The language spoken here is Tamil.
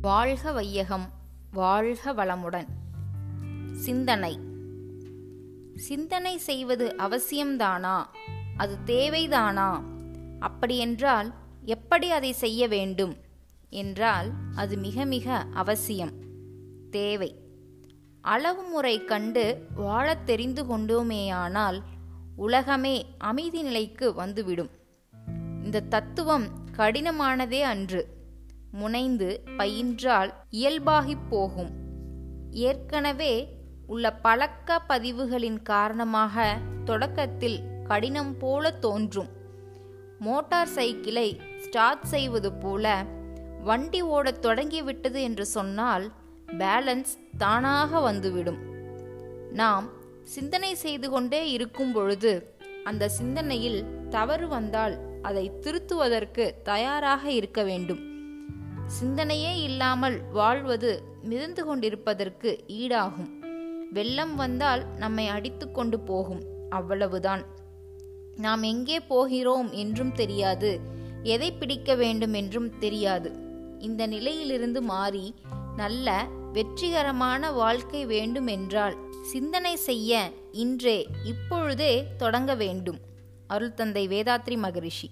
வாழ்க வையகம் வாழ்க வளமுடன். சிந்தனை. சிந்தனை செய்வது அவசியம்தானா? அது தேவைதானா? அப்படியென்றால் எப்படி அதை செய்ய வேண்டும்? என்றால் அது மிக மிக அவசியம். தேவை. அளவு முறை கண்டு வாழத் தெரிந்து கொண்டோமேயானால் உலகமே அமைதி நிலைக்கு வந்துவிடும். இந்த தத்துவம் கடினமானதே அன்று. முனைந்து பயின்றால் இயல்பாகிப் போகும். ஏற்கனவே உள்ள பழக்க பதிவுகளின் காரணமாக தொடக்கத்தில் கடினம் போல தோன்றும். மோட்டார் சைக்கிளை ஸ்டார்ட் செய்வது போல வண்டி ஓடத் தொடங்கிவிட்டது என்று சொன்னால் பேலன்ஸ் தானாக வந்துவிடும். நாம் சிந்தனை செய்து கொண்டே இருக்கும் பொழுது அந்த சிந்தனையில் தவறு வந்தால் அதை திருத்துவதற்கு தயாராக இருக்க வேண்டும். சிந்தனையே இல்லாமல் வாழ்வது மிதந்து கொண்டிருப்பதற்கு ஈடாகும். வெள்ளம் வந்தால் நம்மை அடித்து கொண்டு போகும். அவ்வளவுதான். நாம் எங்கே போகிறோம் என்றும் தெரியாது. எதை பிடிக்க வேண்டும் என்றும் தெரியாது. இந்த நிலையிலிருந்து மாறி நல்ல வெற்றிகரமான வாழ்க்கை வேண்டுமென்றால் சிந்தனை செய்ய இன்றே இப்பொழுதே தொடங்க வேண்டும். அருள் தந்தை வேதாத்ரி மகரிஷி.